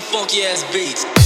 funky ass beats.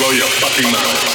blow your fucking mind.